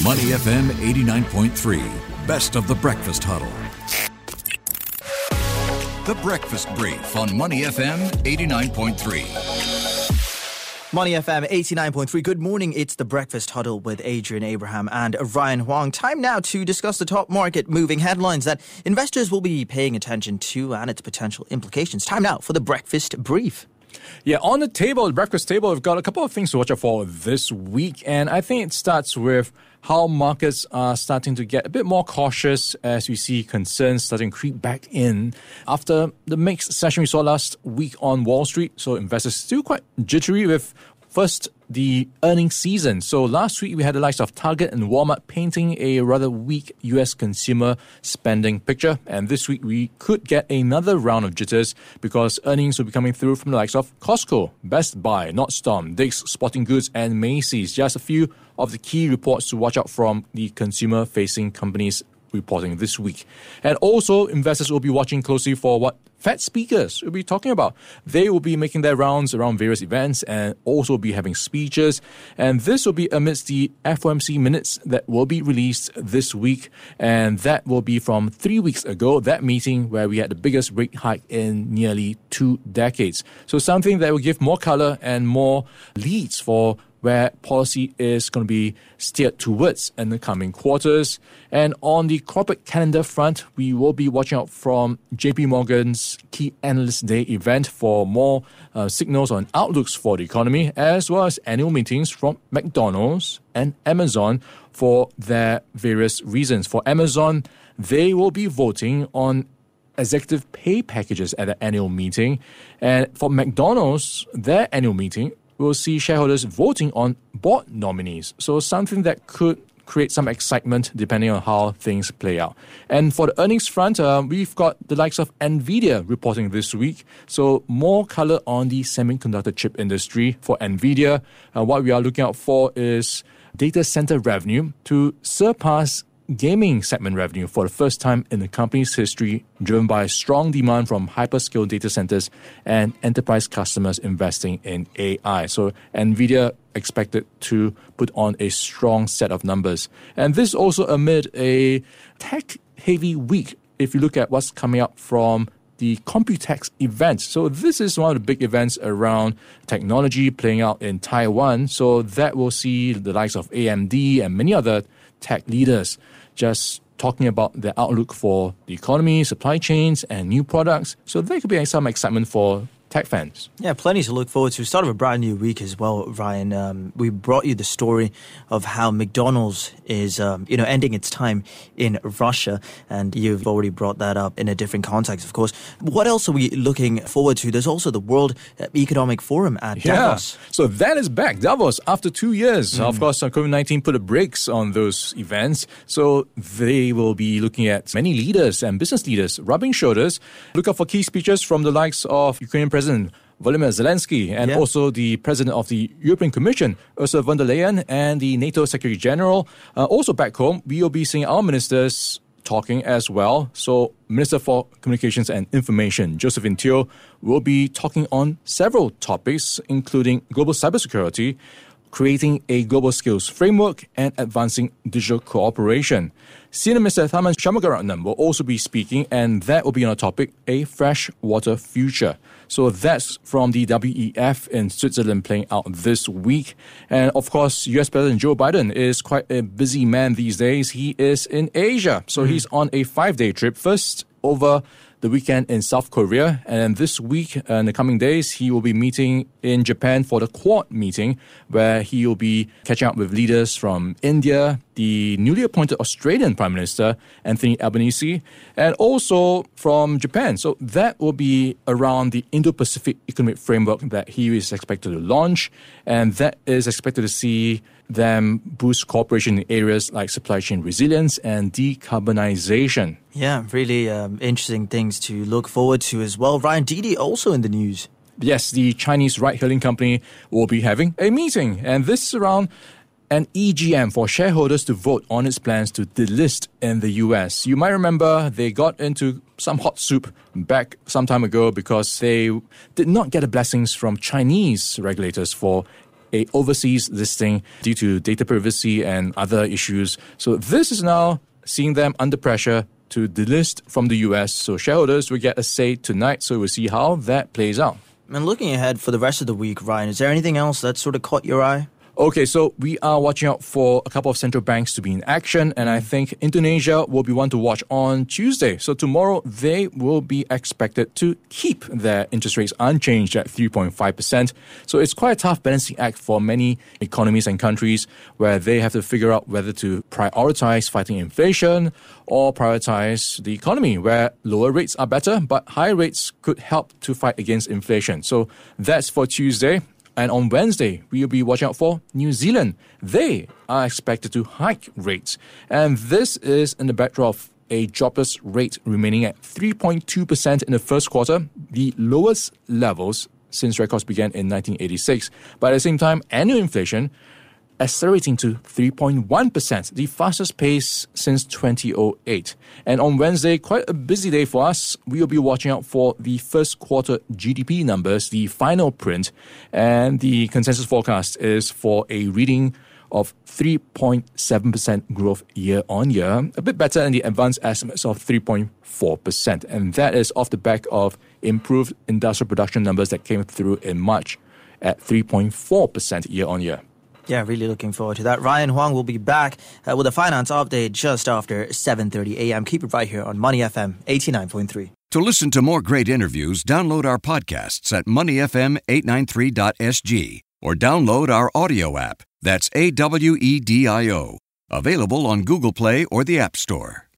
Money FM 89.3, best of the breakfast huddle. The Breakfast Brief on Money FM 89.3. Money FM 89.3. Good morning. It's the Breakfast Huddle with Adrian Abraham and Ryan Huang. Time now to discuss the top market moving headlines that investors will be paying attention to and its potential implications. Time now for the Breakfast Brief. Yeah, on the table, the breakfast table, we've got a couple of things to watch out for this week. And I think it starts with how markets are starting to get a bit more cautious as we see concerns starting to creep back in after the mixed session we saw last week on Wall Street. So investors still quite jittery with first the earnings season. So last week we had the likes of Target and Walmart painting a rather weak US consumer spending picture. And this week we could get another round of jitters because earnings will be coming through from the likes of Costco, Best Buy, not Nordstrom, Dick's Sporting Goods, and Macy's. Just a few of the key reports to watch out from the consumer facing companies reporting this week. And also, investors will be watching closely for what Fed speakers will be talking about. They will be making their rounds around various events and also be having speeches. And this will be amidst the FOMC minutes that will be released this week. And that will be from three weeks ago, that meeting where we had the biggest rate hike in nearly two decades. So something that will give more color and more leads for where policy is going to be steered towards in the coming quarters. And on the corporate calendar front, we will be watching out from JP Morgan's key analyst day event for more uh, signals on outlooks for the economy, as well as annual meetings from McDonald's and Amazon for their various reasons. For Amazon, they will be voting on executive pay packages at the annual meeting. And for McDonald's, their annual meeting we'll see shareholders voting on board nominees. So something that could create some excitement depending on how things play out. And for the earnings front, uh, we've got the likes of Nvidia reporting this week. So more color on the semiconductor chip industry for Nvidia. Uh, what we are looking out for is data center revenue to surpass gaming segment revenue for the first time in the company's history, driven by strong demand from hyperscale data centers and enterprise customers investing in AI. So, NVIDIA expected to put on a strong set of numbers. And this also amid a tech heavy week. If you look at what's coming up from the Computex event. So this is one of the big events around technology playing out in Taiwan. So that will see the likes of AMD and many other tech leaders just talking about the outlook for the economy, supply chains, and new products. So there could be some excitement for tech fans. Yeah, plenty to look forward to. Start of a brand new week as well, Ryan. Um, we brought you the story of how McDonald's is, um, you know, ending its time in Russia, and you've already brought that up in a different context, of course. What else are we looking forward to? There's also the World Economic Forum at yeah. Davos. So that is back, Davos, after two years. Mm. Of course, uh, COVID 19 put a brakes on those events. So they will be looking at many leaders and business leaders rubbing shoulders. Look out for key speeches from the likes of Ukrainian President President Volodymyr Zelensky and yeah. also the President of the European Commission, Ursula von der Leyen, and the NATO Secretary General. Uh, also back home, we will be seeing our ministers talking as well. So, Minister for Communications and Information, Josephine Teo, will be talking on several topics, including global cybersecurity, creating a global skills framework, and advancing digital cooperation. Senior Minister Tharman Shanmugaratnam will also be speaking, and that will be on a topic, a freshwater future. So that's from the WEF in Switzerland playing out this week. And of course, US President Joe Biden is quite a busy man these days. He is in Asia. So mm-hmm. he's on a five day trip. First over the weekend in South Korea. And this week, uh, the coming days, he will be meeting in Japan for the Quad meeting, where he will be catching up with leaders from India, the newly appointed Australian Prime Minister, Anthony Albanese, and also from Japan. So that will be around the Indo Pacific Economic Framework that he is expected to launch. And that is expected to see them boost cooperation in areas like supply chain resilience and decarbonization. Yeah, really um, interesting things to look forward to as well. Ryan Didi also in the news. Yes, the Chinese ride hailing company will be having a meeting, and this is around an EGM for shareholders to vote on its plans to delist in the US. You might remember they got into some hot soup back some time ago because they did not get the blessings from Chinese regulators for a overseas listing due to data privacy and other issues. So this is now seeing them under pressure to delist from the US. So shareholders will get a say tonight. So we'll see how that plays out. And looking ahead for the rest of the week, Ryan, is there anything else that sort of caught your eye? Okay, so we are watching out for a couple of central banks to be in action, and I mm. think Indonesia will be one to watch on Tuesday. So tomorrow they will be expected to keep their interest rates unchanged at 3.5%. So it's quite a tough balancing act for many economies and countries where they have to figure out whether to prioritize fighting inflation or prioritize the economy where lower rates are better, but high rates could help to fight against inflation. So that's for Tuesday. And on Wednesday, we will be watching out for New Zealand. They are expected to hike rates. And this is in the backdrop of a jobless rate remaining at 3.2% in the first quarter, the lowest levels since records began in 1986. But at the same time, annual inflation accelerating to 3.1%, the fastest pace since 2008. And on Wednesday, quite a busy day for us. We will be watching out for the first quarter GDP numbers, the final print, and the consensus forecast is for a reading of 3.7% growth year on year, a bit better than the advanced estimates of 3.4%. And that is off the back of improved industrial production numbers that came through in March at 3.4% year on year. Yeah, really looking forward to that. Ryan Huang will be back uh, with a finance update just after 7:30 a.m. Keep it right here on Money FM 89.3. To listen to more great interviews, download our podcasts at moneyfm893.sg or download our audio app. That's A W E D I O. Available on Google Play or the App Store.